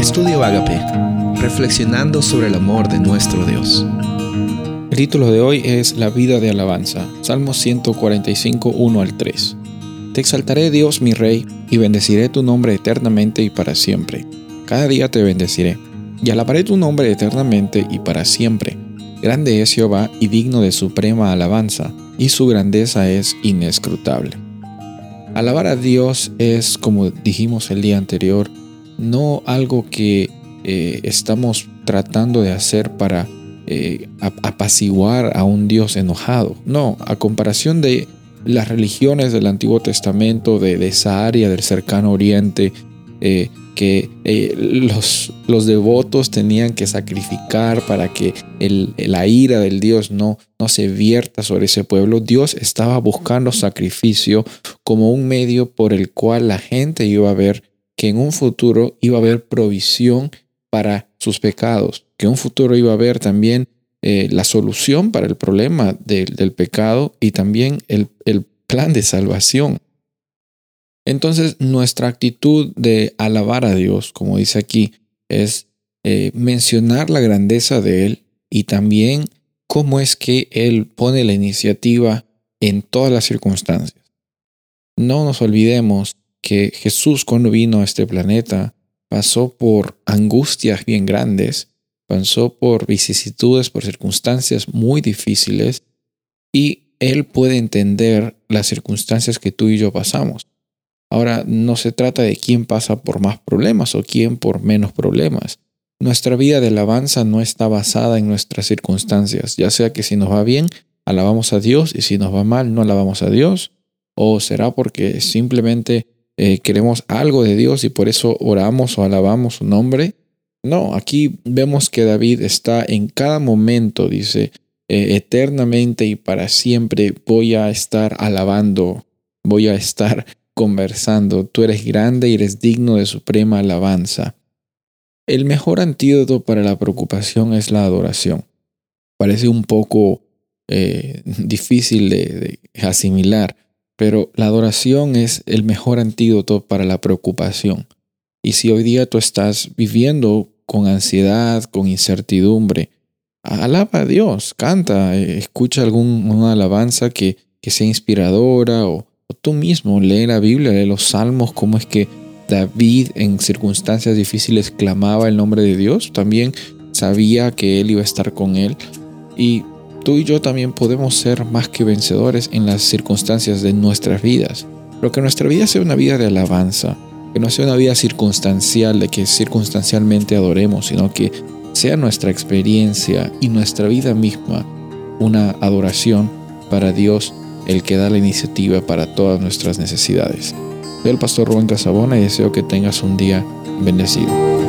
Estudio Agape, reflexionando sobre el amor de nuestro Dios. El título de hoy es La vida de alabanza, Salmos 145, 1 al 3. Te exaltaré Dios mi Rey, y bendeciré tu nombre eternamente y para siempre. Cada día te bendeciré, y alabaré tu nombre eternamente y para siempre. Grande es Jehová y digno de suprema alabanza, y su grandeza es inescrutable. Alabar a Dios es, como dijimos el día anterior, no algo que eh, estamos tratando de hacer para eh, apaciguar a un Dios enojado. No, a comparación de las religiones del Antiguo Testamento, de, esa área del cercano oriente, eh, que los, los, devotos tenían que sacrificar para que la ira del Dios no, no se vierta sobre ese pueblo, Dios estaba buscando sacrificio como un medio por el cual la gente iba a ver que en un futuro iba a haber provisión para sus pecados, que en un futuro iba a haber también eh, la solución para el problema del pecado y también el, plan de salvación. Entonces nuestra actitud de alabar a Dios, como dice aquí, es eh, mencionar la grandeza de Él y también cómo es que Él pone la iniciativa en todas las circunstancias. No nos olvidemos que Jesús cuando vino a este planeta pasó por angustias bien grandes, pasó por vicisitudes, por circunstancias muy difíciles y Él puede entender las circunstancias que tú y yo pasamos. Ahora, no se trata de quién pasa por más problemas o quién por menos problemas. Nuestra vida de alabanza no está basada en nuestras circunstancias, ya sea que si nos va bien, alabamos a Dios y si nos va mal, no alabamos a Dios, o será porque simplemente eh, queremos algo de Dios y por eso oramos o alabamos su nombre. No, aquí vemos que David está en cada momento, dice, eh, eternamente y para siempre voy a estar alabando, voy a estar conversando. Tú eres grande y eres digno de suprema alabanza. El mejor antídoto para la preocupación es la adoración. Parece un poco eh, difícil de asimilar, pero la adoración es el mejor antídoto para la preocupación. Y si hoy día tú estás viviendo con ansiedad, con incertidumbre, alaba a Dios, canta, eh, escucha alguna alabanza que, sea inspiradora o, o, tú mismo lee la Biblia, lee los salmos, cómo es que David en circunstancias difíciles clamaba el nombre de Dios, también sabía que él iba a estar con él y Tú y yo también podemos ser más que vencedores en las circunstancias de nuestras vidas. Pero que nuestra vida sea una vida de alabanza, que no sea una vida circunstancial, de que circunstancialmente adoremos, sino que sea nuestra experiencia y nuestra vida misma una adoración para Dios, el que da la iniciativa para todas nuestras necesidades. Soy el pastor Rubén Casabona y deseo que tengas un día bendecido.